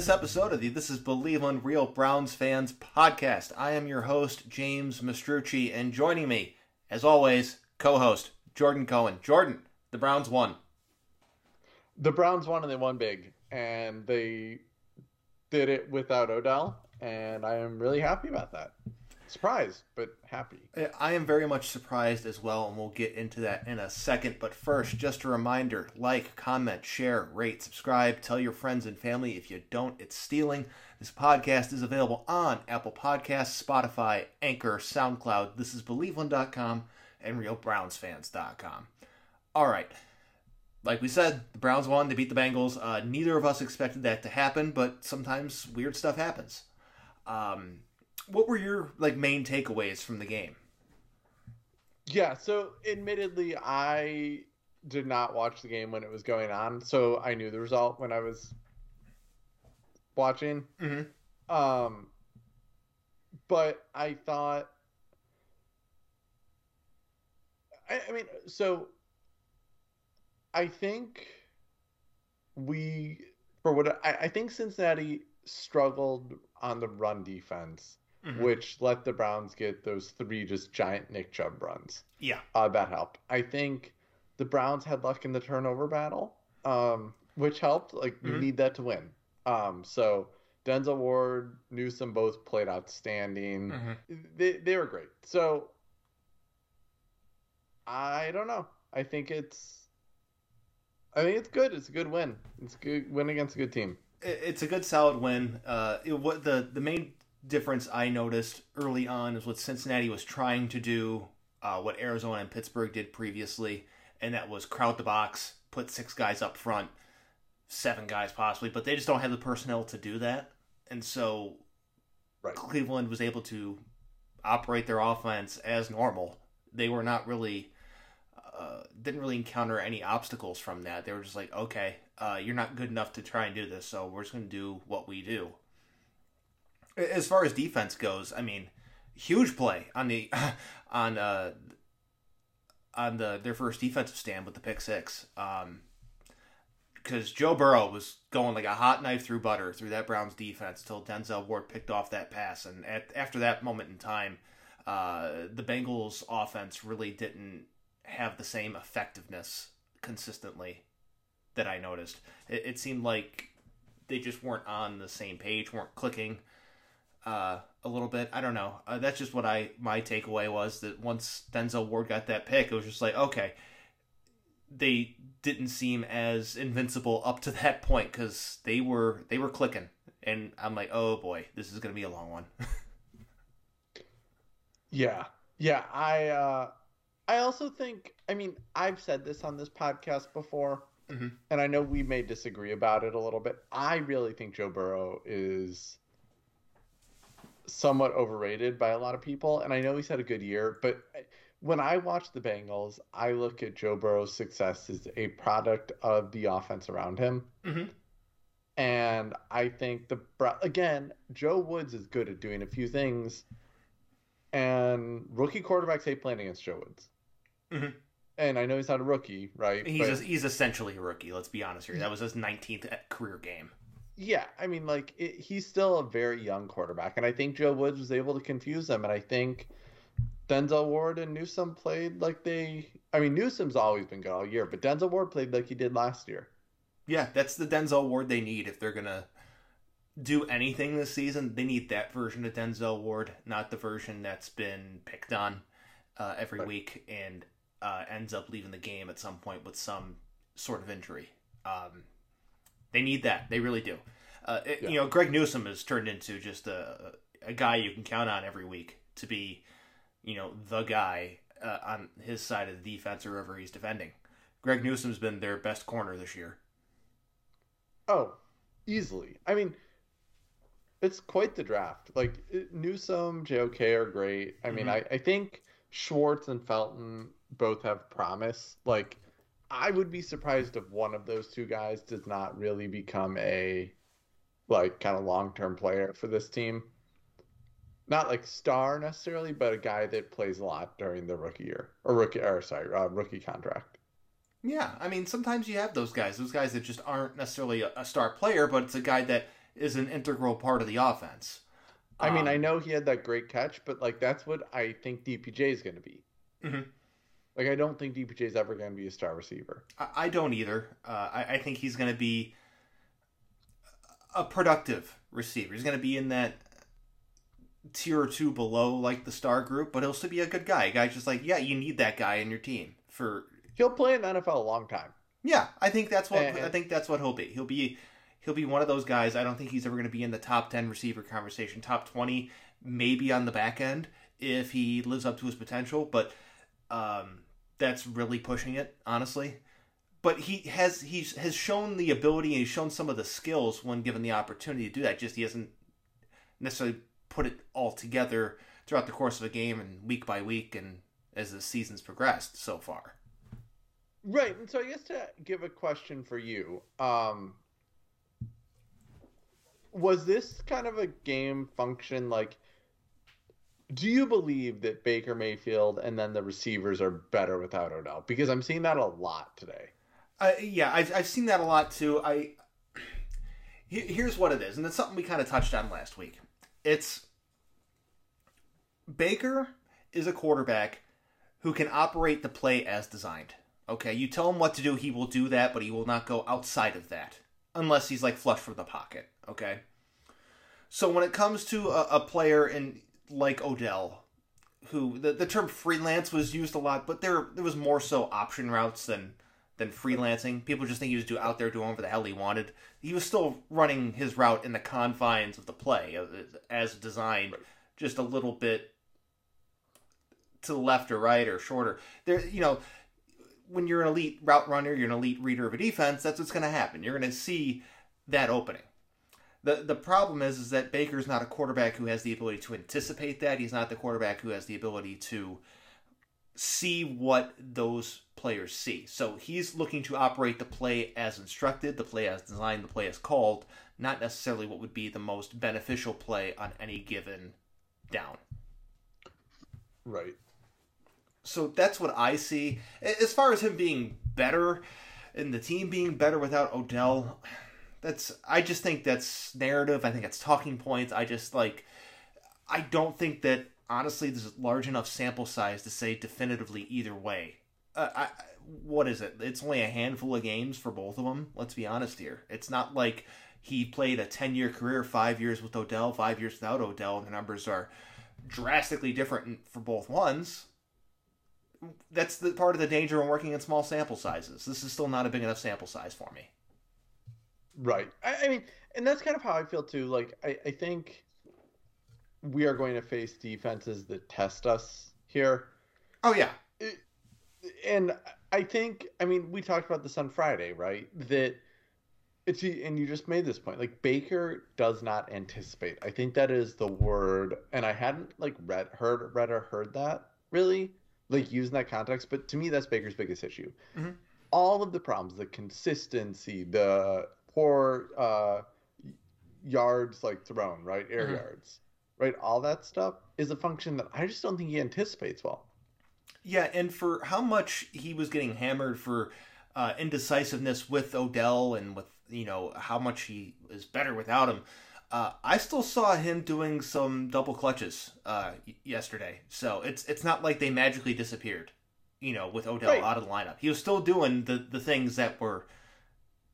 This episode of the This is Believeland Real Browns Fans podcast. I am your host, James Mastrucci, and joining me, as always, co host, Jordan Cohen. Jordan, the Browns won. The Browns won and they won big. And they did it without Odell. And I am really happy about that. Surprised, but happy. I am very much surprised as well, and we'll get into that in a second. But first, just a reminder like, comment, share, rate, subscribe, tell your friends and family. If you don't, it's stealing. This podcast is available on Apple Podcasts, Spotify, Anchor, SoundCloud. This is Believeland.com and RealBrownsFans.com. All right. Like we said, the Browns won. They beat the Bengals. Uh, neither of us expected that to happen, but sometimes weird stuff happens. Um, what were your like main takeaways from the game? Yeah, so admittedly, I did not watch the game when it was going on, so I knew the result when I was watching. Mm-hmm. Um, but I thought, I, I mean, so I think we, for what I, I think Cincinnati struggled on the run defense mm-hmm. which let the Browns get those three just giant Nick Chubb runs. Yeah, uh, that helped. I think the Browns had luck in the turnover battle, um, which helped. Like mm-hmm. you need that to win. Um, so Denzel Ward, Newsome both played outstanding. Mm-hmm. They they were great. So I don't know. I think it's I think it's good. It's a good win. It's a good win against a good team. It's a good solid win. Uh, it, what the the main difference I noticed early on is what Cincinnati was trying to do, uh, what Arizona and Pittsburgh did previously, and that was crowd the box, put six guys up front, seven guys possibly, but they just don't have the personnel to do that. And so right. Cleveland was able to operate their offense as normal. They were not really. Uh, didn't really encounter any obstacles from that. They were just like, okay, uh, you're not good enough to try and do this, so we're just going to do what we do. As far as defense goes, I mean, huge play on the on uh on the their first defensive stand with the pick six. Um, because Joe Burrow was going like a hot knife through butter through that Browns defense until Denzel Ward picked off that pass, and at, after that moment in time, uh, the Bengals' offense really didn't have the same effectiveness consistently that I noticed. It, it seemed like they just weren't on the same page, weren't clicking uh, a little bit. I don't know. Uh, that's just what I my takeaway was that once Denzel Ward got that pick, it was just like okay, they didn't seem as invincible up to that point because they were they were clicking, and I'm like, oh boy, this is gonna be a long one. yeah, yeah. I uh, I also think. I mean, I've said this on this podcast before. Mm-hmm. And I know we may disagree about it a little bit. I really think Joe Burrow is somewhat overrated by a lot of people. And I know he's had a good year, but when I watch the Bengals, I look at Joe Burrow's success as a product of the offense around him. Mm-hmm. And I think the again, Joe Woods is good at doing a few things, and rookie quarterbacks hate playing against Joe Woods. Mm-hmm. And I know he's not a rookie, right? He's but... a, he's essentially a rookie. Let's be honest here. That was his 19th career game yeah, I mean, like it, he's still a very young quarterback, and I think Joe Woods was able to confuse them, and I think Denzel Ward and Newsome played like they. I mean, Newsome's always been good all year, but Denzel Ward played like he did last year. Yeah, that's the Denzel Ward they need if they're gonna do anything this season. They need that version of Denzel Ward, not the version that's been picked on uh, every right. week and uh, ends up leaving the game at some point with some sort of injury. Um, they need that. They really do. Uh, it, yeah. You know, Greg Newsome has turned into just a, a guy you can count on every week to be, you know, the guy uh, on his side of the defense or wherever he's defending. Greg Newsome's been their best corner this year. Oh, easily. I mean, it's quite the draft. Like Newsome, JOK are great. I mean, mm-hmm. I, I think Schwartz and Felton both have promise. Like I would be surprised if one of those two guys does not really become a like kind of long term player for this team. Not like star necessarily, but a guy that plays a lot during the rookie year or rookie or sorry uh, rookie contract. Yeah, I mean, sometimes you have those guys, those guys that just aren't necessarily a, a star player, but it's a guy that is an integral part of the offense. I um, mean, I know he had that great catch, but like that's what I think DPJ is going to be. Mm-hmm. Like, I don't think DPJ is ever going to be a star receiver. I, I don't either. Uh, I, I think he's going to be a productive receiver. He's going to be in that tier or two below like the star group, but he'll still be a good guy. A guy just like, yeah, you need that guy in your team for. He'll play in the NFL a long time. Yeah, I think that's what and, I think that's what he'll be. He'll be he'll be one of those guys. I don't think he's ever going to be in the top ten receiver conversation. Top twenty, maybe on the back end if he lives up to his potential, but um, that's really pushing it, honestly. But he has he's has shown the ability and he's shown some of the skills when given the opportunity to do that. Just he hasn't necessarily put it all together throughout the course of a game and week by week and as the season's progressed so far. Right. And so I guess to give a question for you, um, was this kind of a game function like do you believe that Baker Mayfield and then the receivers are better without Odell? Because I'm seeing that a lot today. Uh, yeah, I've, I've seen that a lot too. I here's what it is, and it's something we kind of touched on last week. It's Baker is a quarterback who can operate the play as designed. Okay, you tell him what to do, he will do that, but he will not go outside of that unless he's like flush from the pocket. Okay, so when it comes to a, a player in like Odell, who the, the term freelance was used a lot, but there there was more so option routes than than freelancing. People just think he was do, out there doing whatever the hell he wanted. He was still running his route in the confines of the play uh, as designed, right. just a little bit to the left or right or shorter. There, you know, when you're an elite route runner, you're an elite reader of a defense. That's what's going to happen. You're going to see that opening. the The problem is, is that Baker's not a quarterback who has the ability to anticipate that. He's not the quarterback who has the ability to see what those players see. So he's looking to operate the play as instructed, the play as designed, the play as called, not necessarily what would be the most beneficial play on any given down. Right. So that's what I see. As far as him being better and the team being better without Odell, that's I just think that's narrative. I think it's talking points. I just like I don't think that honestly, there's a large enough sample size to say definitively either way. Uh, I, what is it? It's only a handful of games for both of them. Let's be honest here. It's not like he played a 10 year career, five years with Odell, five years without Odell, and the numbers are drastically different for both ones. That's the part of the danger when working in small sample sizes. This is still not a big enough sample size for me. Right. I, I mean, and that's kind of how I feel too. Like, I, I think we are going to face defenses that test us here. Oh yeah. And I think I mean we talked about this on Friday, right? That it's and you just made this point. Like Baker does not anticipate. I think that is the word and I hadn't like read heard read or heard that really like using that context, but to me that's Baker's biggest issue. Mm-hmm. All of the problems, the consistency, the poor uh yards like thrown, right? Air mm-hmm. yards right? All that stuff is a function that I just don't think he anticipates well. Yeah, and for how much he was getting hammered for uh, indecisiveness with Odell and with you know how much he is better without him. Uh, I still saw him doing some double clutches uh, yesterday, so it's it's not like they magically disappeared. You know, with Odell right. out of the lineup, he was still doing the the things that were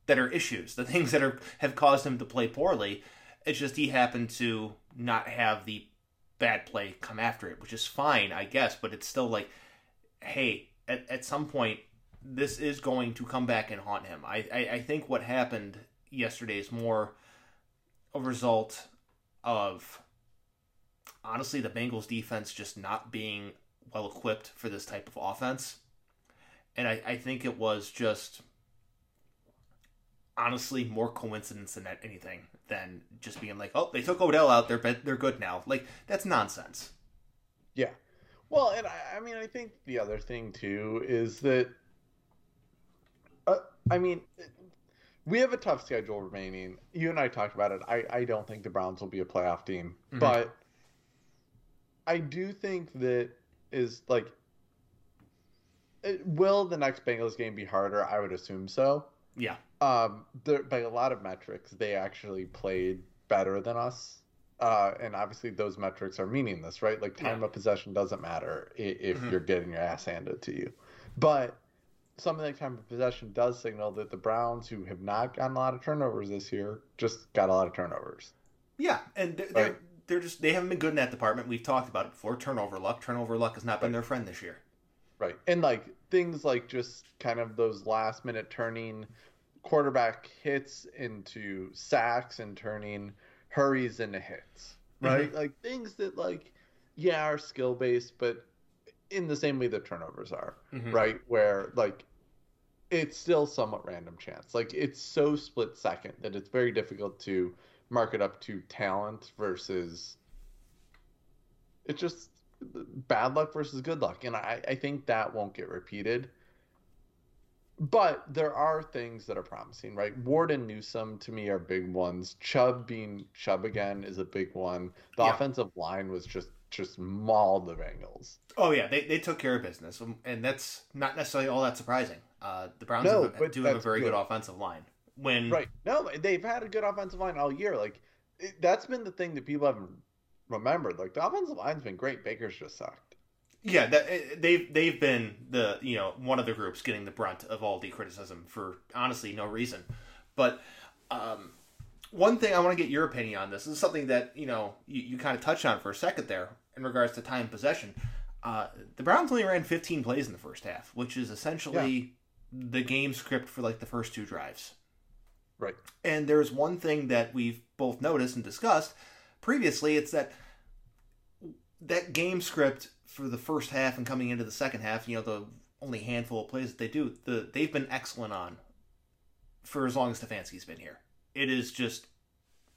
that are issues, the things that are have caused him to play poorly. It's just he happened to not have the bad play come after it, which is fine, I guess, but it's still like, hey, at, at some point, this is going to come back and haunt him. I, I, I think what happened yesterday is more a result of honestly the Bengals defense just not being well equipped for this type of offense. And I, I think it was just honestly more coincidence than anything than just being like, oh, they took Odell out, they're they're good now. Like that's nonsense. Yeah. Well, and I, I mean, I think the other thing too is that, uh, I mean, we have a tough schedule remaining. You and I talked about it. I, I don't think the Browns will be a playoff team, mm-hmm. but I do think that is like will the next Bengals game be harder? I would assume so. Yeah. Um, by a lot of metrics, they actually played better than us. Uh, and obviously those metrics are meaningless, right? Like time Yeah. of possession doesn't matter if, if Mhm. you're getting your ass handed to you. But something like time of possession does signal that the Browns, who have not gotten a lot of turnovers this year, just got a lot of turnovers. Yeah, and they're, they're, they're just they haven't been good in that department. We've talked about it before. Turnover luck. Turnover luck has not been their friend this year. Right. And like things like just kind of those last minute turning quarterback hits into sacks and turning hurries into hits. Right? Like things that like yeah are skill based, but in the same way that turnovers are. Mhm. Right? Where like it's still somewhat random chance. Like it's so split second that it's very difficult to mark it up to talent versus it's just bad luck versus good luck. And I, I think that won't get repeated. But there are things that are promising, right? Ward and Newsome to me are big ones. Chubb being Chubb again is a big one. The Yeah. offensive line was just just mauled the Bengals. Oh yeah, they, they took care of business, um, and that's not necessarily all that surprising. Uh, the Browns No, have, do have a very good. good. offensive line. When Right. No, they've had a good offensive line all year. Like it, that's been the thing that people haven't remembered. Like the offensive line's been great. Baker's just sucked. Yeah, that, eh, they've they've been the you know one of the groups getting the brunt of all the criticism for honestly no reason. But um, one thing I want to get your opinion on this, this is something that you know you, you kind of touched on for a second there in regards to time possession. Uh, the Browns only ran 15 plays in the first half, which is essentially the game script for like the first two drives. Right. And there's one thing that we've both noticed and discussed previously. It's that that game script for the first half and coming into the second half. You know, the only handful of plays that they do, the they've been excellent on for as long as Stefanski's been here. It is just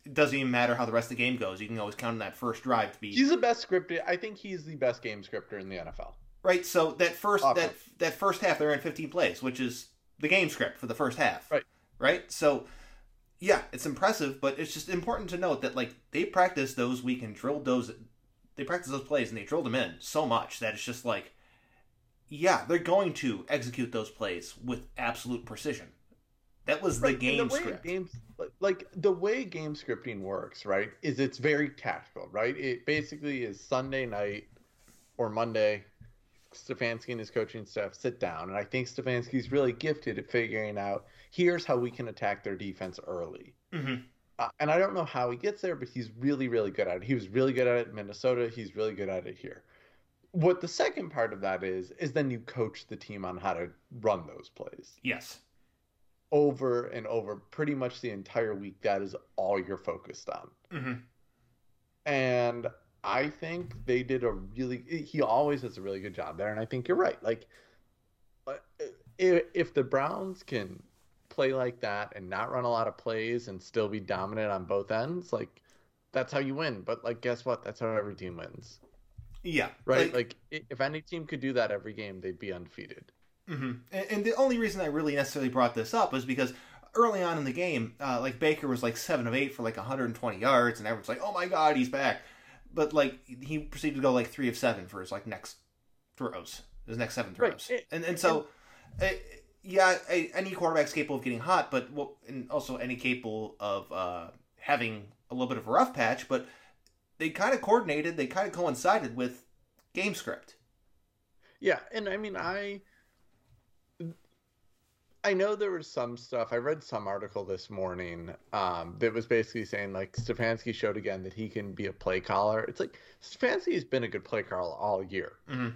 it doesn't even matter how the rest of the game goes. You can always count on that first drive to be He's the best scripted. I think he's the best game scripter in the NFL. right. So that first that that first half they're in 15 plays, which is the game script for the first half. Right. Right. So yeah, it's impressive, but it's just important to note that like they practiced those We can drill those. They practice those plays and they drilled them in so much that it's just like, yeah, they're going to execute those plays with absolute precision. That was the Right, and game way script. Games, like the way game scripting works, right? Is it's very tactical, right? It basically is Sunday night or Monday. Stefanski and his coaching staff sit down, and I think Stefanski's really gifted at figuring out here's how we can attack their defense early. hmm Uh, and I don't know how he gets there, but he's really, really good at it. He was really good at it in Minnesota. He's really good at it here. What the second part of that is, is then you coach the team on how to run those plays Yes. over and over pretty much the entire week. That is all you're focused on. hmm And I think they did a really, he always does a really good job there. And I think you're right. Like, uh, if, if the Browns can play like that and not run a lot of plays and still be dominant on both ends, like, that's how you win. But, like, guess what? That's how every team wins. Yeah. Right? Like, i if any team could do that every game, they'd be undefeated. hmm And, and the only reason I really necessarily brought this up was because early on in the game, uh, like Baker was like seven of eight for like 120 yards, and everyone's like, "Oh my god, he's back!" But like he proceeded to go like three of seven for his like next throws, his next seven throws, It- and and so. uh, yeah, a- any quarterback's capable of getting hot, but well, and also any capable of uh, having a little bit of a rough patch. But they kind of coordinated, they kind of coincided with game script. Yeah, and I mean, I I know there was some stuff. I read some article this morning um, that was basically saying like Stefanski showed again that he can be a play caller. It's like Stefanski has been a good play caller all year. hmm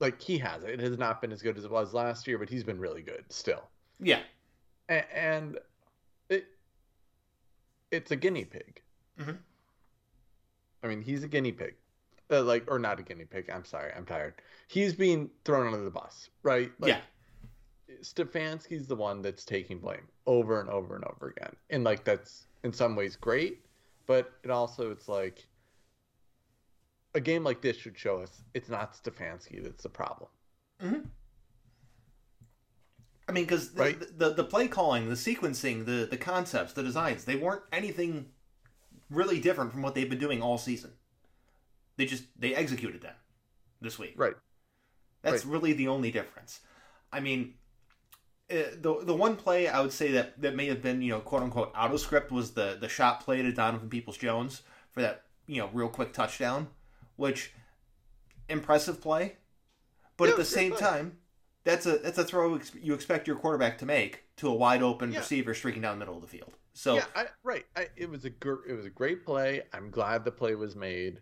Like he has. It has not been as good as it was last year, but he's been really good still. Yeah, A- and it it's a guinea pig. Mhm. I mean, he's a guinea pig. Uh, like, or not a guinea pig. I'm sorry. I'm tired. He's being thrown under the bus, right? Like, yeah. Stefanski's the one that's taking blame over and over and over again. And like that's in some ways great, but it also it's like a game like this should show us it's not Stefanski that's the problem. I mean, because the, Right. the the play calling, the sequencing, the the concepts, the designs, they weren't anything really different from what they've been doing all season. They just they executed them this week. Right. That's really the only difference. I mean, uh, the the one play I would say that, that may have been you know quote unquote out of script was the the shot play to Donovan Peoples Jones for that you know real quick touchdown, which impressive play, but Yeah, at the same play. time, that's a that's a throw you expect your quarterback to make to a wide open Yeah. receiver streaking down the middle of the field. So yeah, I, right. I, it was a gr- it was a great play. I'm glad the play was made.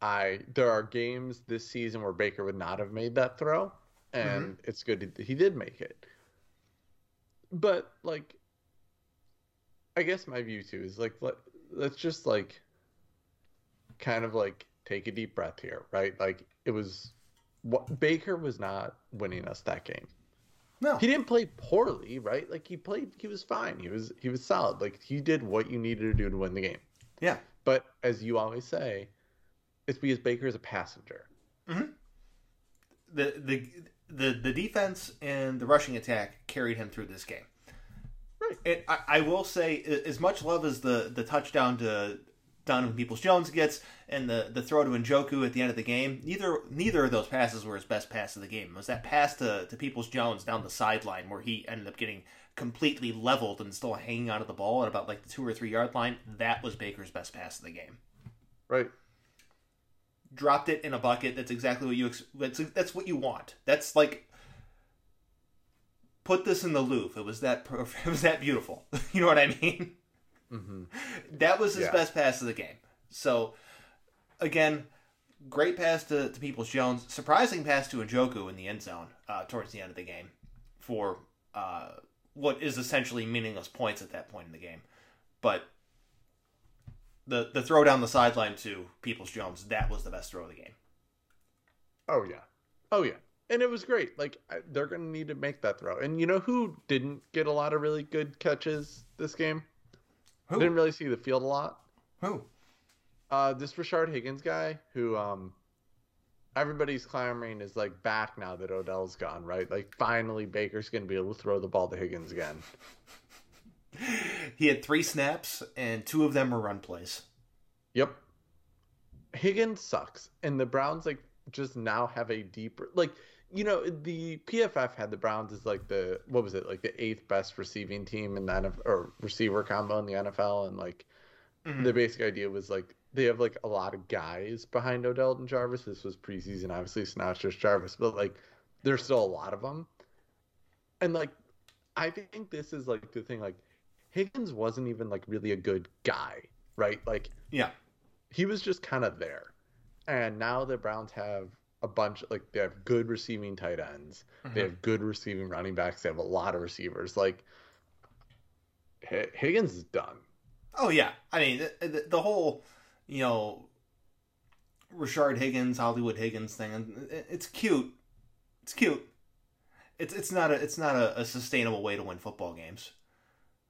I there are games this season where Baker would not have made that throw, and mm-hmm. it's good that he did make it. But like, I guess my view too is like let, let's just like kind of like take a deep breath here, right? Like it was what Baker was not winning us that game no, he didn't play poorly, right? Like he played, he was fine. He was he was solid. Like he did what you needed to do to win the game. yeah, But as you always say, it's because Baker is a passenger. Mm-hmm. the the the the defense and the rushing attack carried him through this game. Right. And I, I will say, as much love as the the touchdown to Donovan Peoples Jones gets, and the the throw to Njoku at the end of the game, neither neither of those passes were his best pass of the game. It was that pass to to Peoples Jones down the sideline where he ended up getting completely leveled and still hanging onto the ball at about like the two or three yard line. That was Baker's best pass of the game Right. dropped it in a bucket. That's exactly what you. That's that's what you want. That's like put this in the Louvre. It was that. It was that beautiful. you know what I mean? Hmm That was his Yeah. best pass of the game. So again, great pass to, to Peoples Jones. Surprising pass to Njoku in the end zone uh, towards the end of the game for uh, what is essentially meaningless points at that point in the game. But the the throw down the sideline to Peoples Jones that was the best throw of the game. Oh yeah. Oh yeah. And it was great. Like they're going to need to make that throw. And you know who didn't get a lot of really good catches this game? Who? Didn't really see the field a lot. Who? Uh, this Rashard Higgins guy, who um, everybody's clamoring is like back now that Odell's gone, right? Like finally Baker's gonna be able to throw the ball to Higgins again. He had three snaps, and two of them were run plays. Yep. Higgins sucks, and the Browns like just now have a deeper like you know the PFF had the Browns as like the what was it like the eighth best receiving team in the NFL or receiver combo in the NFL, and like Mhm. the basic idea was like they have like a lot of guys behind Odell and Jarvis. This was preseason, obviously, so now it's just Jarvis, but like there's still a lot of them. And like I think this is like the thing. Like Higgins wasn't even like really a good guy, right? Like Yeah. he was just kind of there. And now the Browns have a bunch like they have good receiving tight ends. They Mhm. have good receiving running backs. They have a lot of receivers. Like Higgins is done. Oh yeah, I mean the, the, the whole, you know, Richard Higgins, Hollywood Higgins thing. It's cute. It's cute. It's it's not a it's not a, a sustainable way to win football games.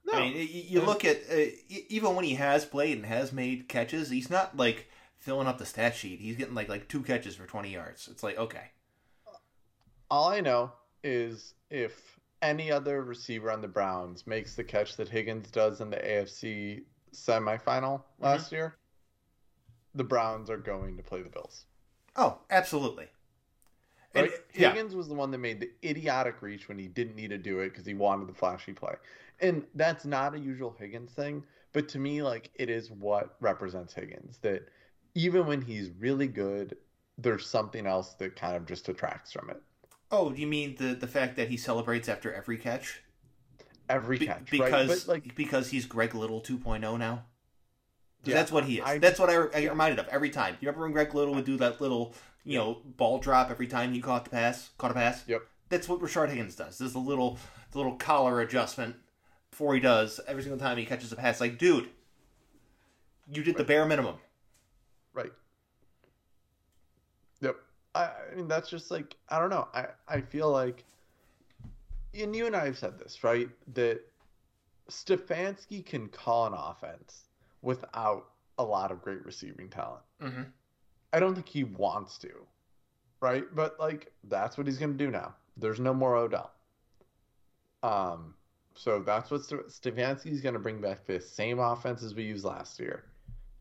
No, I mean, y- you look at uh, even when he has played and has made catches, he's not like filling up the stat sheet. He's getting like like two catches for twenty yards. It's like okay, all I know is if any other receiver on the Browns makes the catch that Higgins does in the AFC semifinal mm-hmm. last year, the Browns are going to play the Bills. oh, absolutely. And, Right? yeah, Higgins was the one that made the idiotic reach when he didn't need to do it because he wanted the flashy play. And that's not a usual Higgins thing, but to me, like it is what represents Higgins. That even when he's really good, there's something else that kind of just detracts from it. Oh, you mean the the fact that he celebrates after every catch? Every Be- catch, because right? But like, because he's Greg Little 2.0 now. Yeah, that's what he is. I- that's what I, I get reminded of every time. You remember when Greg Little would do that little, you know, ball drop every time he caught the pass, caught a pass. Yep. That's what Rashard Higgins does. This is a little, the little collar adjustment before he does every single time he catches a pass. Like, dude, you did the bare minimum. Right. Yep. I, I mean, that's just like I don't know. I I feel like, and you and I have said this, right? That Stefanski can call an offense without a lot of great receiving talent. Mm-hmm. I don't think he wants to, right? But like that's what he's going to do now. There's no more Odell. Um, so that's what St- Stefanski's going to bring back the same offense as we used last year.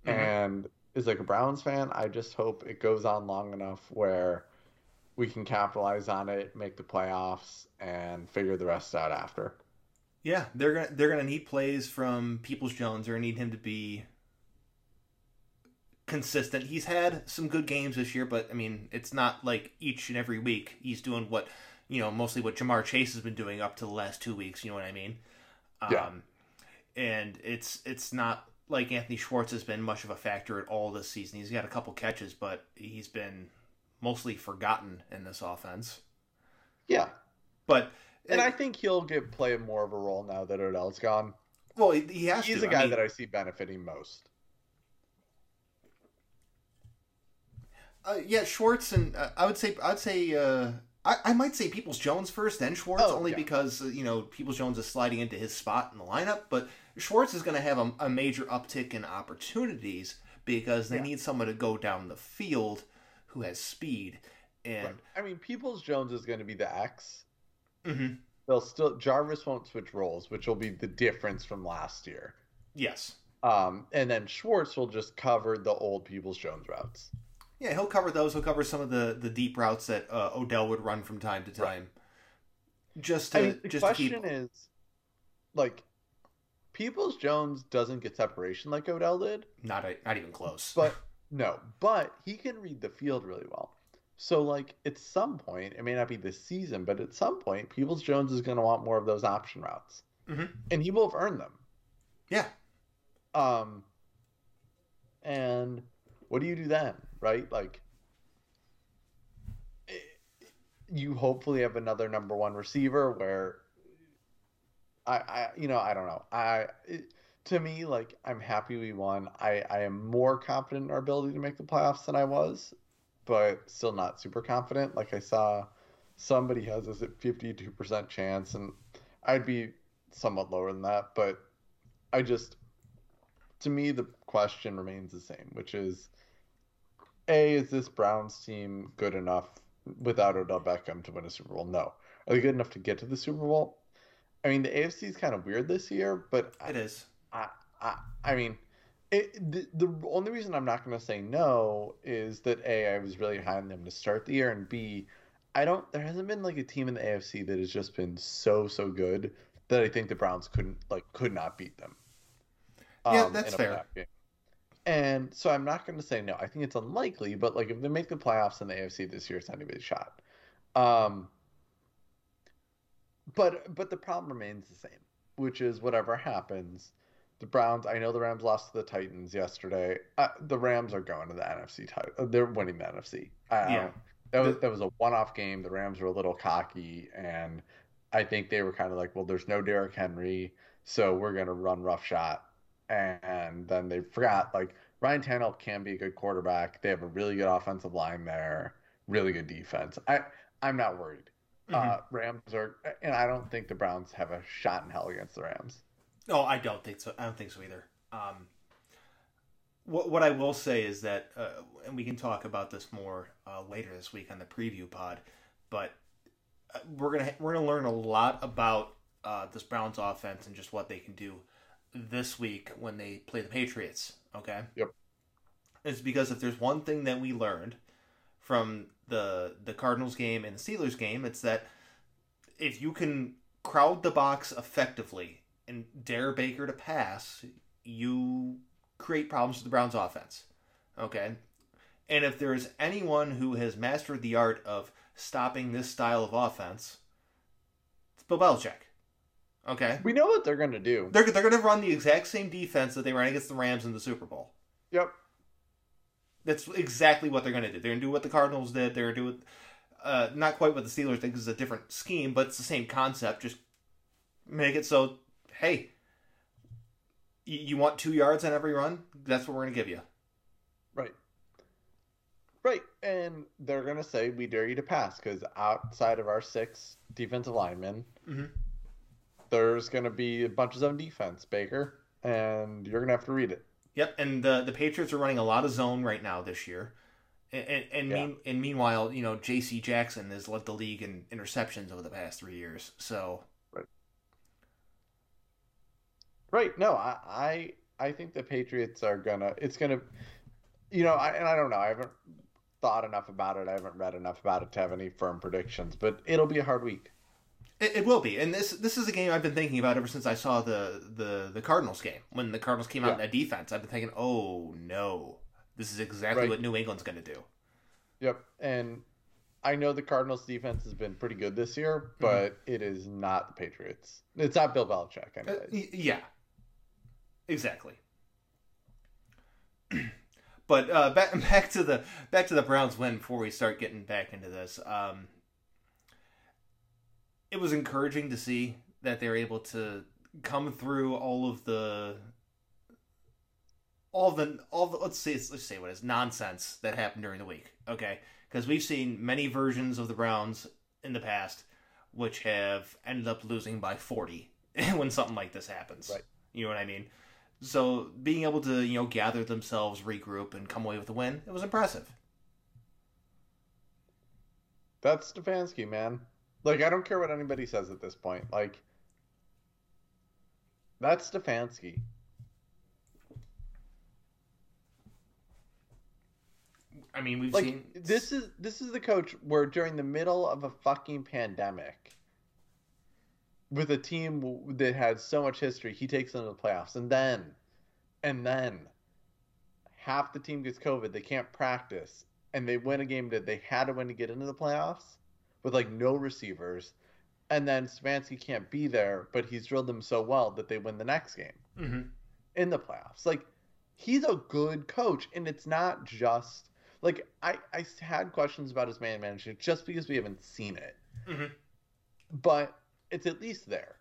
Mhm. And as like a Browns fan, I just hope it goes on long enough where we can capitalize on it, make the playoffs, and figure the rest out after. Yeah, they're gonna they're gonna need plays from Peoples Jones. They're gonna need him to be consistent. He's had some good games this year, but I mean, it's not like each and every week he's doing what you know, mostly what Ja'Marr Chase has been doing up to the last two weeks. You know what I mean? Yeah. Um, and it's it's not like Anthony Schwartz has been much of a factor at all this season. He's got a couple catches, but he's been mostly forgotten in this offense. Yeah, But and I think he'll get play more of a role now that Odell's gone. well, he, has He's to. the guy I mean, that I see benefiting most. Uh, yeah, Schwartz and uh, I would say I'd say uh, I, I might say Peoples Jones first, then Schwartz, Oh, only yeah. because uh, you know Peoples Jones is sliding into his spot in the lineup, but Schwartz is going to have a, a major uptick in opportunities because they Yeah. need someone to go down the field who has speed and Right. I mean, Peoples Jones is going to be the X. Mhm. They'll still Jarvis won't switch roles, which will be the difference from last year. yes, Um, and then Schwartz will just cover the old Peoples Jones routes. yeah, he'll cover those. He'll cover some of the the deep routes that uh, Odell would run from time to time, just to I mean, the just to keep question is, like, Peoples Jones doesn't get separation like Odell did, not a, not even close. but no, but he can read the field really well. So, like, at some point, it may not be this season, but at some point, Peoples Jones is going to want more of those option routes, Mhm. and he will have earned them. yeah, Um, and what do you do then, right? Like, eh, you hopefully have another number one receiver where I, I you know, I don't know. I it, to me, like, I'm happy we won. I, I am more confident in our ability to make the playoffs than I was, but still not super confident. Like I saw somebody has us at 52% chance, and I'd be somewhat lower than that, but I just to me the question remains the same, which is A, is this Browns team good enough without Odell Beckham to win a Super Bowl? No. Are they good enough to get to the Super Bowl? I mean, the AFC is kind of weird this year, but it is. I, I, I mean, it, the, the only reason I'm not going to say no is that A, I was really high on them to start the year, and B, I don't, there hasn't been like a team in the AFC that has just been so, so good that I think the Browns couldn't, like, could not beat them. Yeah, um, that's fair. And so I'm not going to say no. I think it's unlikely, but like if they make the playoffs in the AFC this year, it's not anybody's shot. Um, but but the problem remains the same, which is whatever happens, the Browns. I know the Rams lost to the Titans yesterday. Uh, the Rams are going to the NFC title. uh, They're winning the NFC. I, Yeah. that was that was a one-off game. The Rams were a little cocky, and I think they were kind of like, well, there's no Derrick Henry, so we're gonna run rough shot. And then they forgot like Ryan Tannehill can be a good quarterback. They have a really good offensive line there, really good defense. I I'm not worried. Mhm. Uh, Rams are, and I don't think the Browns have a shot in hell against the Rams. No, I don't think so. I don't think so either. Um, what what I will say is that, uh, and we can talk about this more uh, later this week on the preview pod, but uh, we're gonna we're gonna learn a lot about uh, this Browns offense and just what they can do this week when they play the Patriots. Okay. Yep. It's because if there's one thing that we learned from the the Cardinals game and the Steelers game, it's that if you can crowd the box effectively and dare Baker to pass, you create problems for the Browns offense. Okay? And if there is anyone who has mastered the art of stopping this style of offense, it's Bill Belichick. Okay? We know what they're going to do. They're, they're going to run the exact same defense that they ran against the Rams in the Super Bowl. Yep. That's exactly what they're going to do. They're going to do what the Cardinals did. They're going to do it, uh, not quite what the Steelers did because it's a different scheme, but it's the same concept. Just make it so, hey, you, you want two yards on every run? That's what we're going to give you. Right. Right. And they're going to say, we dare you to pass because outside of our six defensive linemen, Mhm. there's going to be a bunch of zone defense, Baker, and you're going to have to read it. Yep, and the the Patriots are running a lot of zone right now this year, and and, and, Yeah. mean, and meanwhile, you know, J.C. Jackson has led the league in interceptions over the past three years. So Right. No, I, I, I think the Patriots are gonna. It's gonna, you know, I, and I don't know. I haven't thought enough about it. I haven't read enough about it to have any firm predictions, but it'll be a hard week. It, it will be, and this this is a game I've been thinking about ever since I saw the the the Cardinals game when the Cardinals came out Yeah. in that defense. I've been thinking, oh no, this is exactly Right. what New England's going to do. Yep. And I know the Cardinals defense has been pretty good this year, but it is not the Patriots. It's not Bill Belichick. Uh, Anyways. y- yeah, exactly. but uh, back back to the back to the Browns win before we start getting back into this. Um, it was encouraging to see that they're able to come through all of the all the all the let's say let's say what is nonsense that happened during the week. Okay, because we've seen many versions of the Browns in the past which have ended up losing by 40 when something like this happens. Right. You know what I mean? So being able to, you know, gather themselves, regroup, and come away with a win, it was impressive. That's Stefanski, man. Like, I don't care what anybody says at this point. Like, that's Stefanski. I mean, we've Like, seen this is this is the coach where during the middle of a fucking pandemic, with a team that had so much history, he takes them to the playoffs, and then, and then, half the team gets COVID, they can't practice, and they win a game that they had to win to get into the playoffs, with like no receivers, and then Stefanski can't be there, but he's drilled them so well that they win the next game Mhm. in the playoffs. Like he's a good coach, and it's not just like I I had questions about his man management just because we haven't seen it, Mhm. but it's at least there.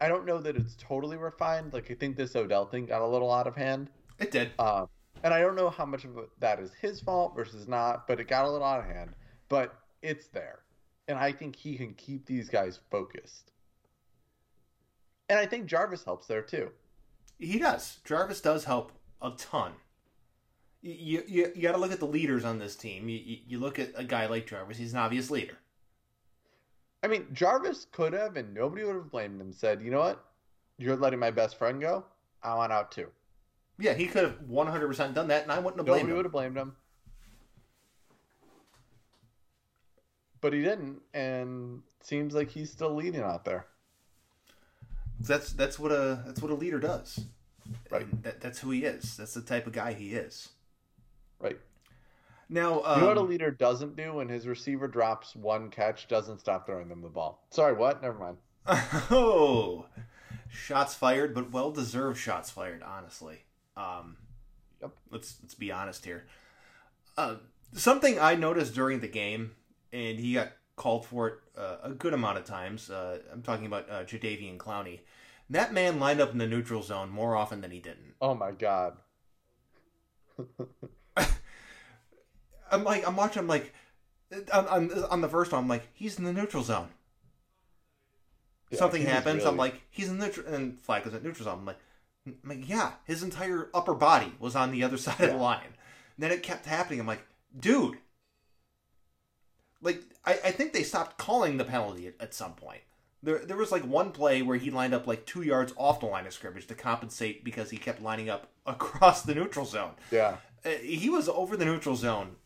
I don't know that it's totally refined. Like I think this Odell thing got a little out of hand, it did. uh, and I don't know how much of that is his fault versus not, but it got a little out of hand. But it's there, and I think he can keep these guys focused. And I think Jarvis helps there too. He does. Jarvis does help a ton. You you, you got to look at the leaders on this team. You, you you look at a guy like Jarvis. He's an obvious leader. I mean, Jarvis could have, and nobody would have blamed him. Said, you know what? You're letting my best friend go. I want out too. Yeah, he could have 100% done that, and I wouldn't have blamed him. Nobody him. would have blamed him. But he didn't, and seems like he's still leading out there. That's that's what a that's what a leader does. Right. That, that's who he is. That's the type of guy he is. Right. Now, um, you know what a leader doesn't do when his receiver drops one catch, doesn't stop throwing them the ball. Sorry, what? Never mind. oh, shots fired, but well deserved shots fired. Honestly, um, Yep. let's let's be honest here. Uh, something I noticed during the game, and he got called for it uh, a good amount of times. Uh, I'm talking about uh, Jadeveon Clowney. That man lined up in the neutral zone more often than he didn't. Oh my god. I'm like, I'm watching. I'm like, on, on, on the first one, I'm like, he's in the neutral zone. Yeah, Something happens. I'm like, he's in the neutral, and flag is at neutral zone. I'm like, I'm like, yeah, his entire upper body was on the other side of the line. And then it kept happening. I'm like, dude, like, I, I think they stopped calling the penalty at, at some point. There, there was like one play where he lined up like two yards off the line of scrimmage to compensate because he kept lining up across the neutral zone. yeah. Uh, he was over the neutral zone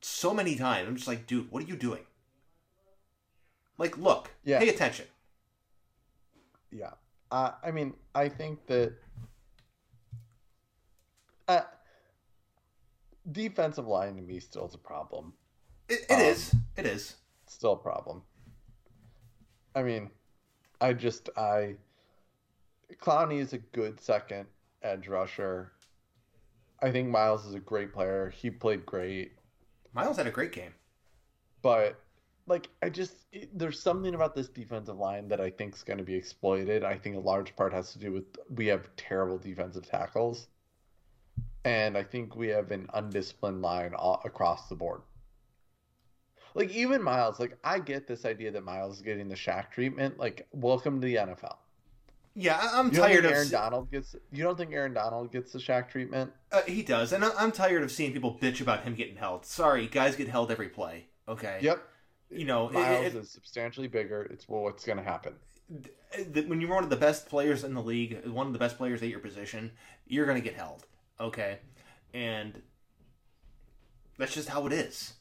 so many times. I'm just like, dude, what are you doing? Like, look, Yeah. pay attention. Yeah. Uh, I mean, I think that uh, defensive line to me still is a problem. It, it Um, is. It is. Still a problem. I mean, I just I Clowney is a good second edge rusher. I think Myles is a great player. He played great, Myles had a great game. but like I just it, there's something about this defensive line that I think is going to be exploited. I think a large part has to do with we have terrible defensive tackles, and I think we have an undisciplined line all, across the board. Like even Myles, like I get this idea that Myles is getting the Shaq treatment. Like welcome to the NFL. Yeah, I'm You tired of. Aaron Donald gets. You don't think Aaron Donald gets the Shaq treatment? uh, he does, and I- I'm tired of seeing people bitch about him getting held. Sorry, guys get held every play. Okay. Yep. You know, it- Myles it- is substantially bigger. It's well, what's going to happen. that when you're one of the best players in the league, one of the best players at your position, you're going to get held. Okay, and that's just how it is.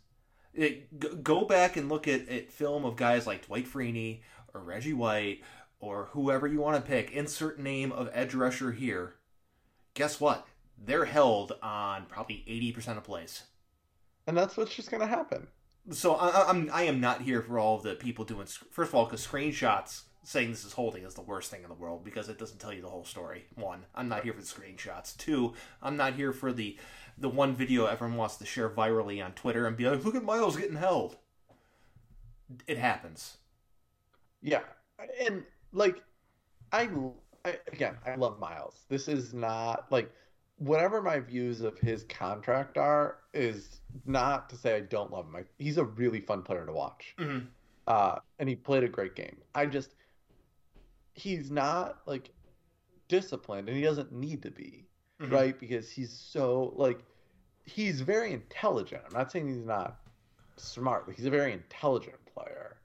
It, go back and look at, at film of guys like Dwight Freeney or Reggie White or whoever you want to pick. Insert name of edge rusher here. Guess what? They're held on probably eighty percent of plays. And that's what's just going to happen. So I, I'm I am not here for all of the people doing first of all because screenshots saying this is holding is the worst thing in the world because it doesn't tell you the whole story. One, I'm not here for the screenshots. Two, I'm not here for the the one video everyone wants to share virally on Twitter and be like, look at Myles getting held. It happens. Yeah, and like I, I again, I love Myles. This is not like whatever my views of his contract are is not to say I don't love him. I, he's a really fun player to watch. Mm-hmm. Uh, and he played a great game. I just he's not like disciplined and he doesn't need to be, mm-hmm. right? Because he's so like he's very intelligent. I'm not saying he's not smart, but he's a very intelligent player.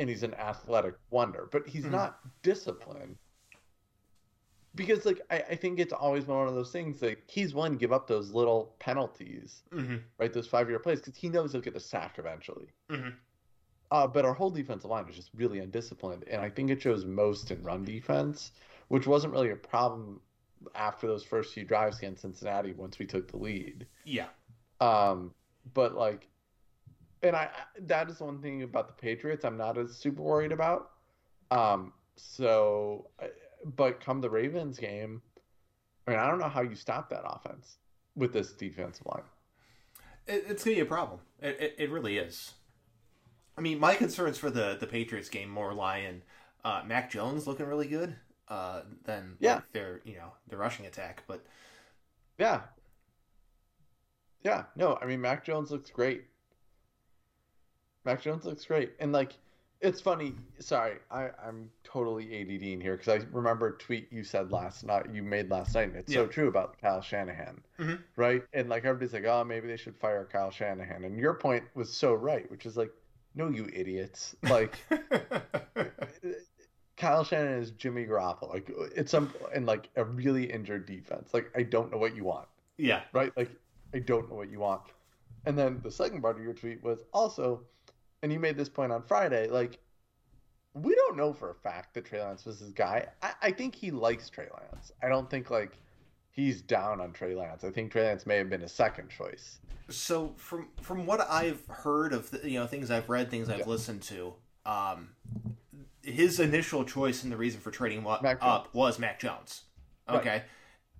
And he's an athletic wonder, but he's mm-hmm. not disciplined because like I, I, think it's always been one of those things like he's one give up those little penalties mm-hmm. right those five year plays because he knows he'll get the sack eventually mm-hmm. uh, but our whole defensive line is just really undisciplined and i think it shows most in run defense which wasn't really a problem after those first few drives against cincinnati once we took the lead yeah um but like and i that is one thing about the patriots i'm not as super worried about um so but come the Ravens game, I mean, I don't know how you stop that offense with this defensive line. It, it's going to be a problem. It, it, it, really is. I mean, my concerns for the, the Patriots game more lie in uh, Mac Jones looking really good uh, than yeah. Like their you know their rushing attack. But yeah, yeah, no, I mean Mac Jones looks great. Mac Jones looks great, and like it's funny. Sorry, I, I'm totally ADD in here because I remember a tweet you said last night, you made last night, and it's yeah. so true about Kyle Shanahan, mm-hmm. right? And like everybody's like, oh, maybe they should fire Kyle Shanahan, and your point was so right, which is like, no, you idiots, like. Kyle Shanahan is Jimmy Garoppolo. Like it's some and like a really injured defense. Like I don't know what you want. Yeah. Right. Like I don't know what you want. And then the second part of your tweet was also and you made this point on Friday, like we don't know for a fact that Trey Lance was his guy. I, I think he likes Trey Lance. I don't think like he's down on Trey Lance. I think Trey Lance may have been a second choice. So from from what I've heard of the, you know things I've read, things I've yeah. listened to, um, his initial choice and the reason for trading up was Mac Jones. Okay, right.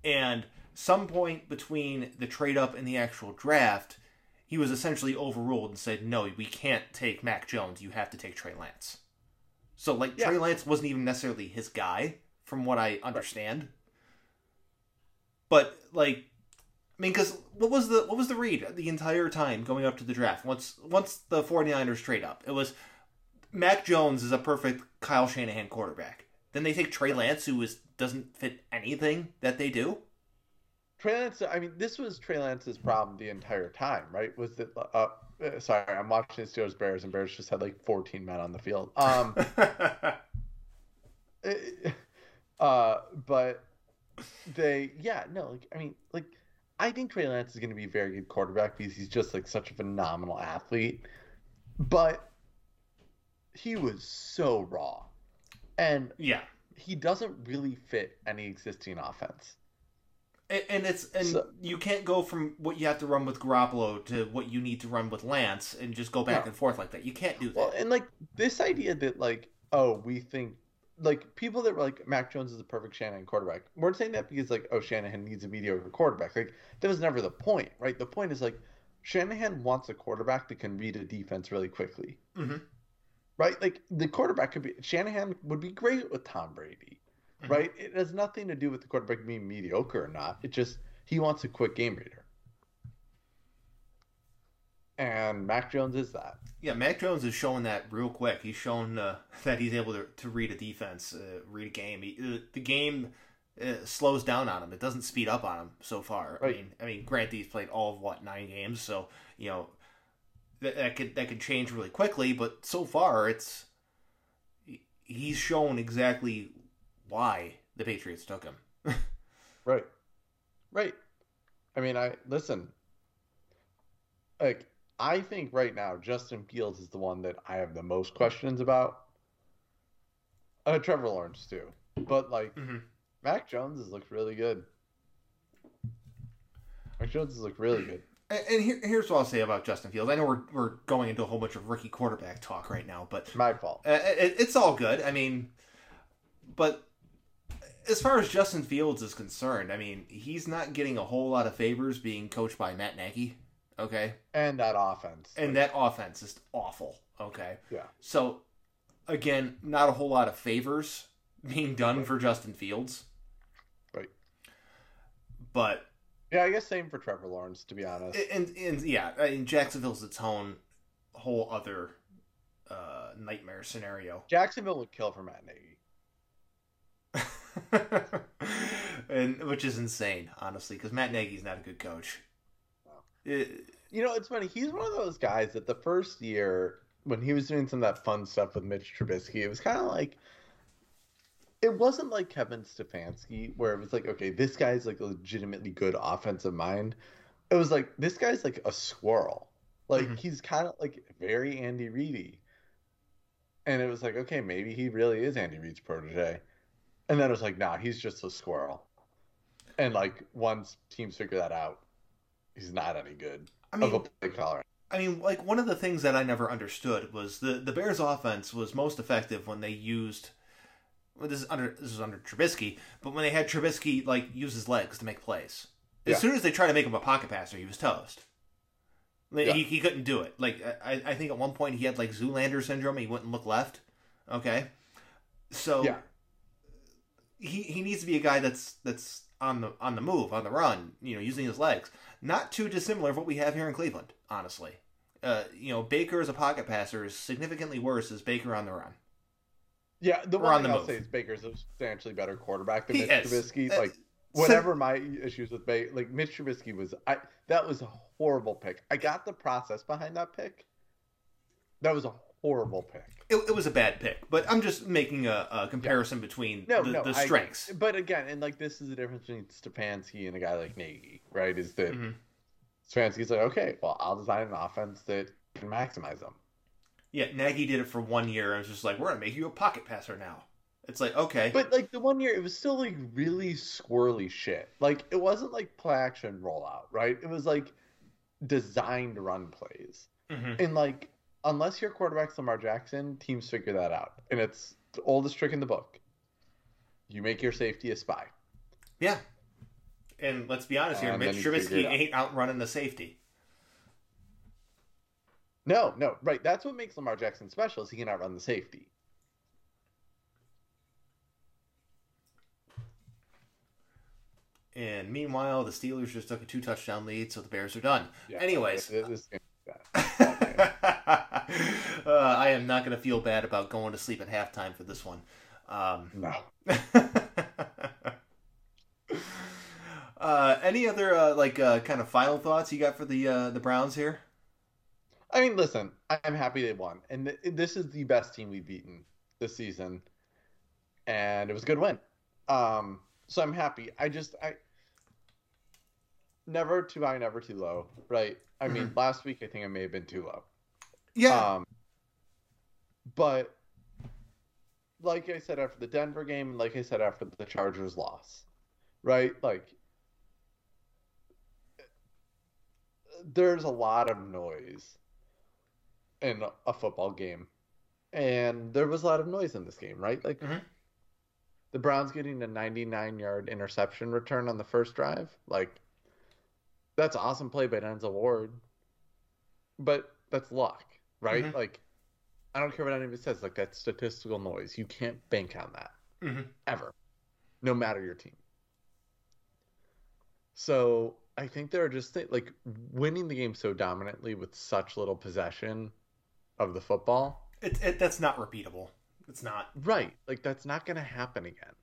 and some point between the trade up and the actual draft, he was essentially overruled and said, "No, we can't take Mac Jones. You have to take Trey Lance." So like yeah. Trey Lance wasn't even necessarily his guy, from what I understand. Right. But like, I mean, because what was the what was the read the entire time going up to the draft? Once once the 49ers trade up, it was Mac Jones is a perfect Kyle Shanahan quarterback. Then they take Trey Lance, who is doesn't fit anything that they do. Trey Lance, I mean, this was Trey Lance's problem the entire time, right? Was that, uh, uh sorry, I'm watching the Steelers Bears, and Bears just had like 14 men on the field. Um, uh, but they, yeah, no, like, I mean, like, I think Trey Lance is going to be a very good quarterback because he's just like such a phenomenal athlete. But he was so raw. And yeah, he doesn't really fit any existing offense. And, and it's and so, you can't go from what you have to run with Garoppolo to what you need to run with Lance and just go back no. and forth like that. You can't do that. Well, and like this idea that like oh we think like people that were like Mac Jones is the perfect Shanahan quarterback. We're saying that because like oh Shanahan needs a mediocre quarterback. Like that was never the point, right? The point is like Shanahan wants a quarterback that can read a defense really quickly. Mm-hmm. Right? Like the quarterback could be Shanahan would be great with Tom Brady mm-hmm. right? It has nothing to do with the quarterback being mediocre or not. It just he wants a quick game reader. And Mac Jones is that. Yeah, Mac Jones is showing that real quick. He's shown uh, that he's able to, to read a defense, uh, read a game. He, uh, the game uh, slows down on him. It doesn't speed up on him so far. Right. I mean, I mean, granted, he's played all of what nine games, so you know that, that could that could change really quickly. But so far, it's he's shown exactly why the Patriots took him. right. Right. I mean, I listen. Like I think right now Justin Fields is the one that I have the most questions about. Uh, Trevor Lawrence too, but like Mm-hmm. Mac Jones has looked really good. Mac Jones has looked really good. And, here, here's what I'll say about Justin Fields. I know we're we're going into a whole bunch of rookie quarterback talk right now, but My fault. uh, it, it's all good. I mean, but as far as Justin Fields is concerned, I mean, he's not getting a whole lot of favors being coached by Matt Nagy. Okay, And that offense. and that offense is awful. Okay, Yeah. So again, not a whole lot of favors being done for Justin Fields. Right. But Yeah, I guess same for Trevor Lawrence, to be honest. and and yeah, I mean, Jacksonville's its own whole other uh, nightmare scenario. Jacksonville would kill for Matt Nagy. and which is insane, honestly, because Matt Nagy's not a good coach. It- You know, it's funny. He's one of those guys that the first year when he was doing some of that fun stuff with Mitch Trubisky, it was kind of like it wasn't like Kevin Stefanski where it was like, okay, this guy's like a legitimately good offensive mind. It was like this guy's like a squirrel. Like Mhm. he's kind of like very Andy Reedy. And it was like, okay, maybe he really is Andy Reid's protege. And then it was like, nah, he's just a squirrel. And like once teams figure that out, he's not any good I of mean, a play caller. I mean, like one of the things that I never understood was the the Bears' offense was most effective when they used. Well, this is under this is under Trubisky, but when they had Trubisky like use his legs to make plays. As Yeah. soon as they tried to make him a pocket passer, he was toast. Like, Yeah. He, he couldn't do it. Like I, I think at one point he had like Zoolander syndrome. He wouldn't look left. Okay, so Yeah. he he needs to be a guy that's that's on the on the move, on the run, you know, using his legs. Not too dissimilar of what we have here in Cleveland, honestly. Uh, you know, Baker as a pocket passer is significantly worse as Baker on the run. Yeah, the one on the I'll move. say is Baker's a substantially better quarterback than He Mitch is. Trubisky. Uh, Like so- whatever my issues with Baker, like Mitch Trubisky was, I that was a horrible pick. I got the process behind that pick. That was a horrible pick. It, it was a bad pick, but I'm just making a, a comparison between No, the, no, the I- strengths. But again, and like this is the difference between Stefanski and a guy like Nagy, right? Is that Mhm. Stefanski's like, okay, well, I'll design an offense that can maximize them. Yeah, Nagy did it for one year and was just like, we're gonna make you a pocket passer now. It's like okay, But like the one year, it was still like really squirrely shit. Like it wasn't like play action rollout, right? It was like designed run plays. Mhm. And like, unless your quarterback's Lamar Jackson, teams figure that out. And it's the oldest trick in the book. You make your safety a spy. yeah. And let's be honest here, And Mitch then you figure Trubisky ain't outrunning the safety. No, no, right. That's what makes Lamar Jackson special is he can outrun the safety. And meanwhile, the Steelers just took a two touchdown lead, so the Bears are done. Yeah. Anyways, this game- uh, I am not going to feel bad about going to sleep at halftime for this one. Um, No. uh, any other uh, like uh, kind of final thoughts you got for the uh, the Browns here? I mean, listen, I'm happy they won. And th- this is the best team we've beaten this season. And it was a good win. Um, so I'm happy. I just, I, never too high, never too low, right? I mean, last week I think I may have been too low. Yeah, Um, but like I said after the Denver game, like I said after the Chargers loss, right? Like there's a lot of noise in a football game, and there was a lot of noise in this game, right? Like Mhm. the Browns getting a 99 yard interception return on the first drive, like that's awesome play by Denzel Ward, but that's luck, right? Mhm. Like I don't care what anybody says, like that's statistical noise. You can't bank on that Mhm. ever, no matter your team. So I think there are just like winning the game so dominantly with such little possession of the football, it, it, that's not repeatable. It's not. right? Like that's not going to happen again.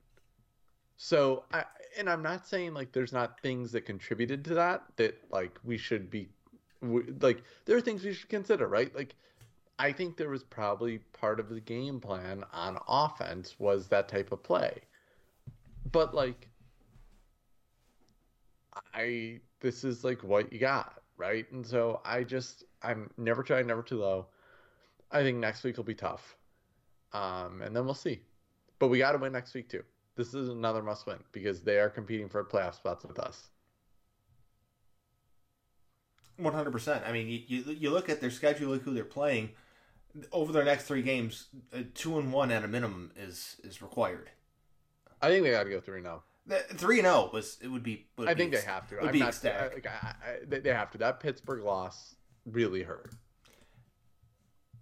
So I and I'm not saying like there's not things that contributed to that that like we should be w- like there are things we should consider, right? Like I think there was probably part of the game plan on offense was that type of play. But like I this is like what you got. right? And so I just I'm never try, never too low. I think next week will be tough, um, and then we'll see. But we got to win next week too. This is another must win because they are competing for playoff spots with us. One hundred percent. I mean, you, you you look at their schedule, look who they're playing over their next three games. Uh, two and one at a minimum is is required. I think they got to go three now. Three and zero was it would be. Would I be think they have to. Would I'm be not, ecstatic. I- I, they have to. That Pittsburgh loss really hurt.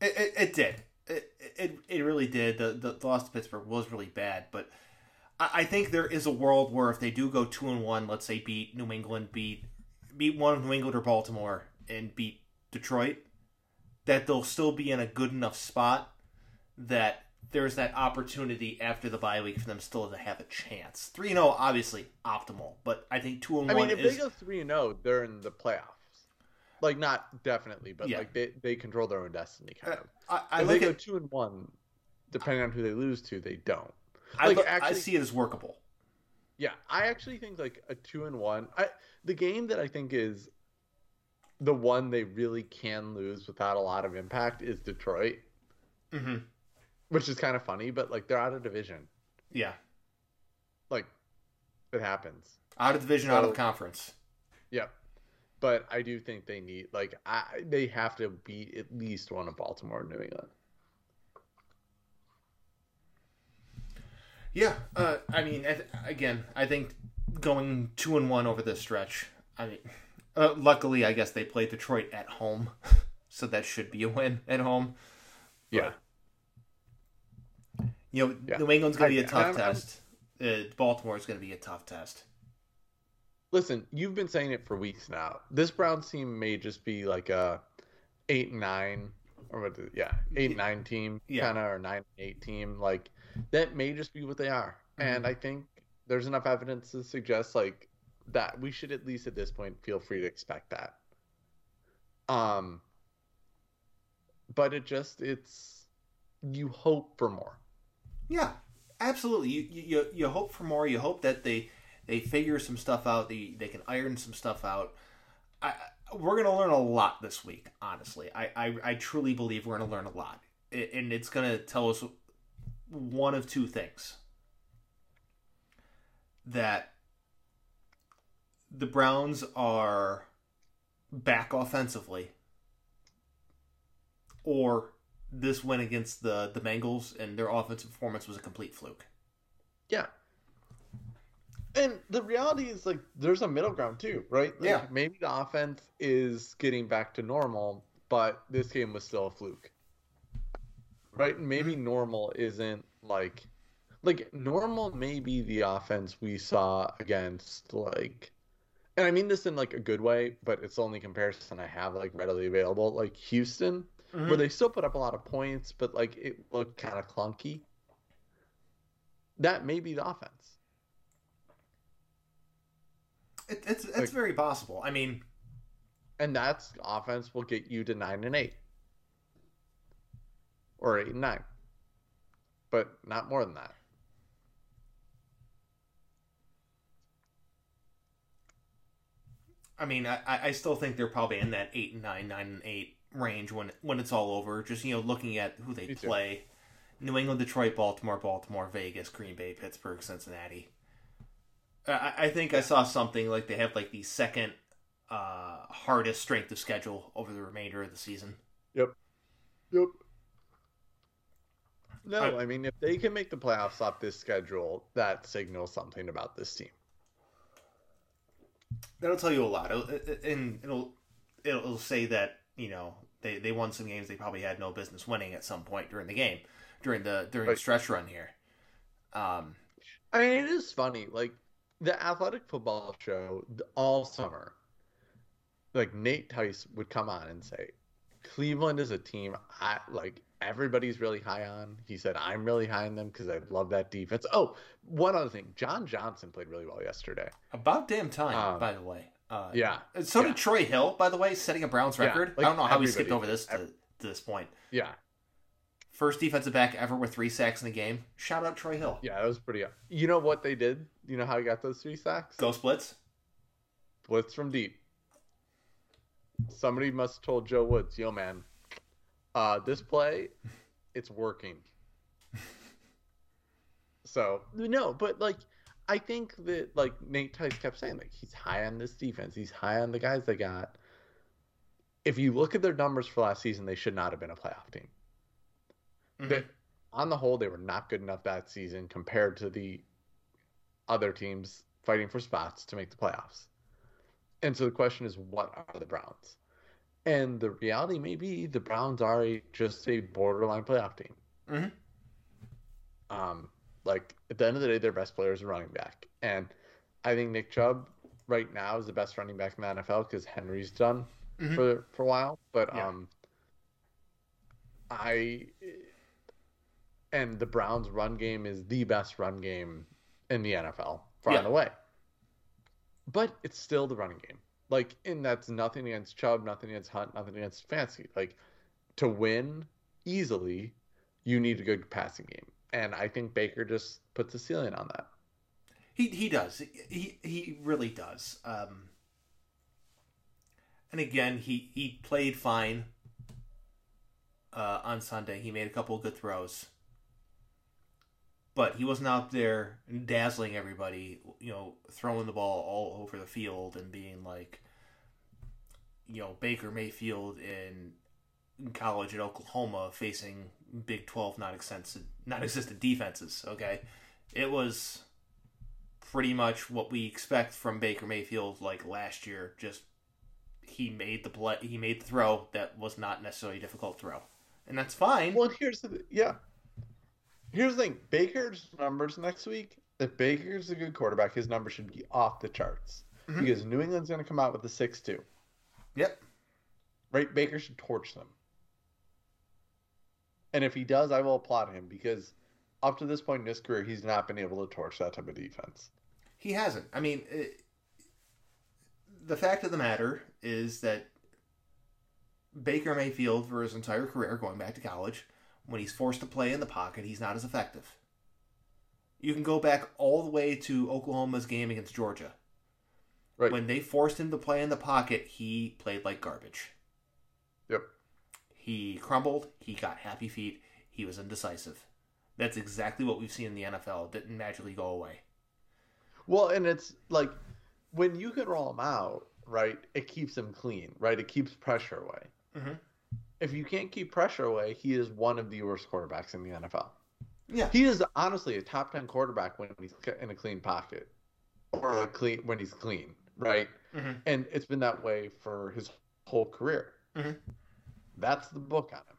It, it, it did. It, it it really did. The, the the loss to Pittsburgh was really bad, but I, I think there is a world where if they do go two and one, let's say beat New England, beat beat one of New England or Baltimore, and beat Detroit, that they'll still be in a good enough spot that there's that opportunity after the bye week for them still to have a chance. Three and zero, obviously optimal, but I think two and one. I mean, if is they go three and zero, they're in the playoffs. Like not definitely, but Yeah. like they, they control their own destiny, kind of. I, I if they go at two and one, depending on who they lose to, they don't. I, like, look- I actually- see it as workable. Yeah, I actually think like a two and one. I the game that I think is the one they really can lose without a lot of impact is Detroit, hmm which is kind of funny, but like they're out of division. Yeah, Like it happens. out of division, out of So- conference. Yep. But I do think they need like I they have to beat at least one of Baltimore and New England. Yeah, uh, I mean, I th- again, I think going two and one over this stretch. I mean, uh, luckily, I guess they played Detroit at home, so that should be a win at home. Yeah. You know, Yeah. New England's going to be a tough I'm- I'm- test. Uh, Baltimore's going to be a tough test. Listen, you've been saying it for weeks now. This Browns team may just be like a eight and nine or what? it? Yeah, eight nine team, Yeah. kind of or nine eight team. Like that may just be what they are, Mm-hmm. and I think there's enough evidence to suggest like that we should at least at this point feel free to expect that. Um, but it just it's you hope for more. Yeah, absolutely. You, you you you hope for more. You hope that they they figure some stuff out. They they can iron some stuff out. I, we're gonna learn a lot this week. Honestly, I I, I truly believe we're gonna learn a lot, and it's gonna tell us one of two things: that the Browns are back offensively, or this win against the the Bengals and their offensive performance was a complete fluke. Yeah. And the reality is like there's a middle ground too, right? Like, Yeah. Maybe the offense is getting back to normal, but this game was still a fluke. Right? Maybe mm-hmm. normal isn't like like normal may be the offense we saw against like and I mean this in like a good way, but it's the only comparison I have like readily available, like Houston, mm-hmm. where they still put up a lot of points, but like it looked kind of clunky. That may be the offense. It, it's it's Like- very possible. I mean, And that's offense will get you to nine and eight. Or eight and nine. But not more than that. I mean, I, I still think they're probably in that eight and nine, nine and eight range when when it's all over. Just you know, looking at who they Me too. play: New England, Detroit, Baltimore, Baltimore, Vegas, Green Bay, Pittsburgh, Cincinnati. I- I, I think I saw something like they have like the second uh, hardest strength of schedule over the remainder of the season. Yep. Yep. No, I- I mean if they can make the playoffs off this schedule, that signals something about this team. That'll tell you a lot, It'll- it- and it'll it'll say that you know they, they won some games they probably had no business winning at some point during the game, during the during the stretch run here. Um, I mean, it is funny. Like the athletic football show all summer, like Nate Tice would come on and say, Cleveland is a team I like. Everybody's really high on. He said, I'm really high on them because I love that defense. Oh, one other thing. John Johnson played really well yesterday. about damn time, Um, by the way. Uh, Yeah. So yeah. did Troy Hill, by the way, setting a Browns Yeah, record. like I don't know how we skipped over this to, to this point. Yeah. First defensive back ever with three sacks in the game. Shout out Troy Hill. Yeah, that was pretty. You know what they did? You know how he got those three sacks? Go splits. Blitz from deep. somebody must have told Joe Woods, "Yo, man, uh, this play, it's working." so no, but like, I think that like Nate Tice kept saying, like he's high on this defense, he's high on the guys they got. If you look at their numbers for last season, they should not have been a playoff team. Mhm. They, on the whole, they were not good enough that season compared to the other teams fighting for spots to make the playoffs. And so the question is, what are the Browns? And the reality may be the Browns are a, just a borderline playoff team. Mhm. Um, like at the end of the day, their best player is a running back, and I think Nick Chubb right now is the best running back in the NFL because Henry's done Mhm. for for a while. But Yeah. um, I and the Browns' run game is the best run game in the NFL far Yeah. and away. But it's still the running game. Like, and that's nothing against Chubb, nothing against Hunt, nothing against Fancy. Like, to win easily, you need a good passing game. And I think Baker just puts a ceiling on that. He he does. He he really does. Um, and again, he he played fine uh, on Sunday. He made a couple of good throws, but he wasn't out there dazzling everybody. You know, throwing the ball all over the field and being like, you know, Baker Mayfield in college at Oklahoma facing Big Twelve non-existent non-existent defenses. Okay, it was pretty much what we expect from Baker Mayfield like last year. Just he made the play, he made the throw that was not necessarily a difficult throw, and that's fine. Well, here's the yeah. Here's the thing: Baker's numbers next week. If Baker's a good quarterback, his numbers should be off the charts Mhm. because New England's going to come out with a six-two. Yep. Right? Baker should torch them. And if he does, I will applaud him because up to this point in his career, he's not been able to torch that type of defense. He hasn't. I mean, it, the fact of the matter is that Baker Mayfield, for his entire career, going back to college, when he's forced to play in the pocket, he's not as effective. You can go back all the way to Oklahoma's game against Georgia. Right. When they forced him to play in the pocket, he played like garbage. Yep. He crumbled. He got happy feet. He was indecisive. That's exactly what we've seen in the NFL. It didn't magically go away. Well, and it's like when you can roll him out, right? It keeps him clean, right? It keeps pressure away. Mhm. If you can't keep pressure away, he is one of the worst quarterbacks in the NFL. Yeah. He is honestly a top ten quarterback when he's in a clean pocket, or a clean when he's clean, right? Mhm. And it's been that way for his whole career. Mhm. That's the book on him.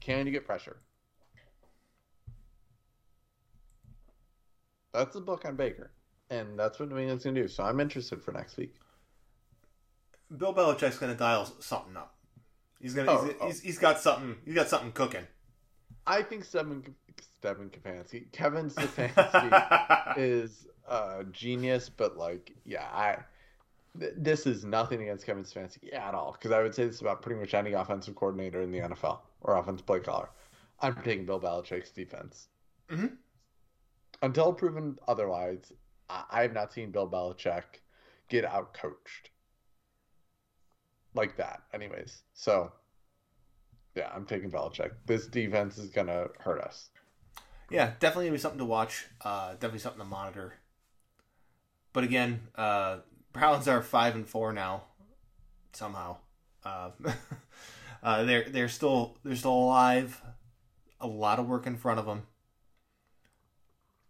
Can you get pressure? That's the book on Baker, and that's what New England's gonna do. So I'm interested for next week. Bill Belichick's going to dial something up. He's gonna. Oh, he's, oh. He's, he's got something. He's got something cooking. I think Stephen Stephen Kapansky, Kevin Stefanski is a genius, but like, yeah, I th- this is nothing against Kevin Stefanski at all because I would say this about pretty much any offensive coordinator in the NFL or offensive play caller. I'm taking Bill Belichick's defense Mhm. until proven otherwise. I, I have not seen Bill Belichick get out coached like that. Anyways, so yeah, I'm taking Belichick. This defense is gonna hurt us. Yeah, definitely gonna be something to watch. Uh, definitely something to monitor. But again, uh, Browns are five and four now. Somehow, uh, uh, they're they're still they're still alive. A lot of work in front of them.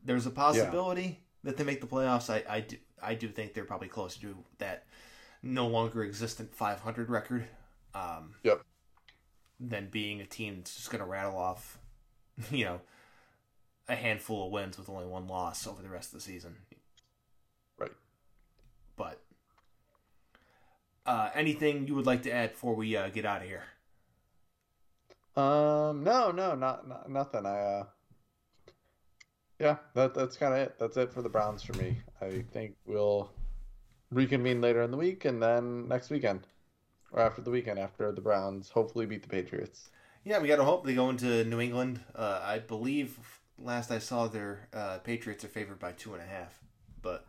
There's a possibility that they make the playoffs. I, I do I do think they're probably close to that no longer existent 500 record. Um, Yep. Than being a team that's just going to rattle off, you know, a handful of wins with only one loss over the rest of the season. Right. But uh, anything you would like to add before we uh, get out of here? Um, no, no, not, not nothing. I uh, yeah, that that's kind of it. That's it for the Browns for me. I think we'll reconvene later in the week and then next weekend, or after the weekend after the Browns hopefully beat the Patriots. Yeah, we got to hope they go into New England. Uh, I believe last I saw their uh, Patriots are favored by two and a half, but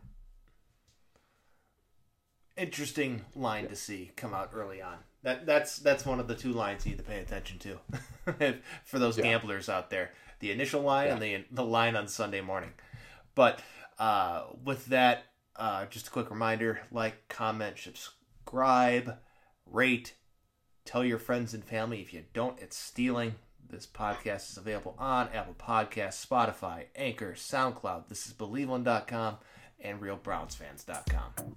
interesting line to see come out early on. That that's that's one of the two lines you need to pay attention to for those Yeah. gamblers out there. The initial line and the the line on Sunday morning. But uh, with that, uh, just a quick reminder: like, comment, subscribe, rate, tell your friends and family. If you don't, it's stealing. This podcast is available on Apple Podcasts, Spotify, Anchor, SoundCloud. This is BelieveOne.com and RealBrownsFans.com.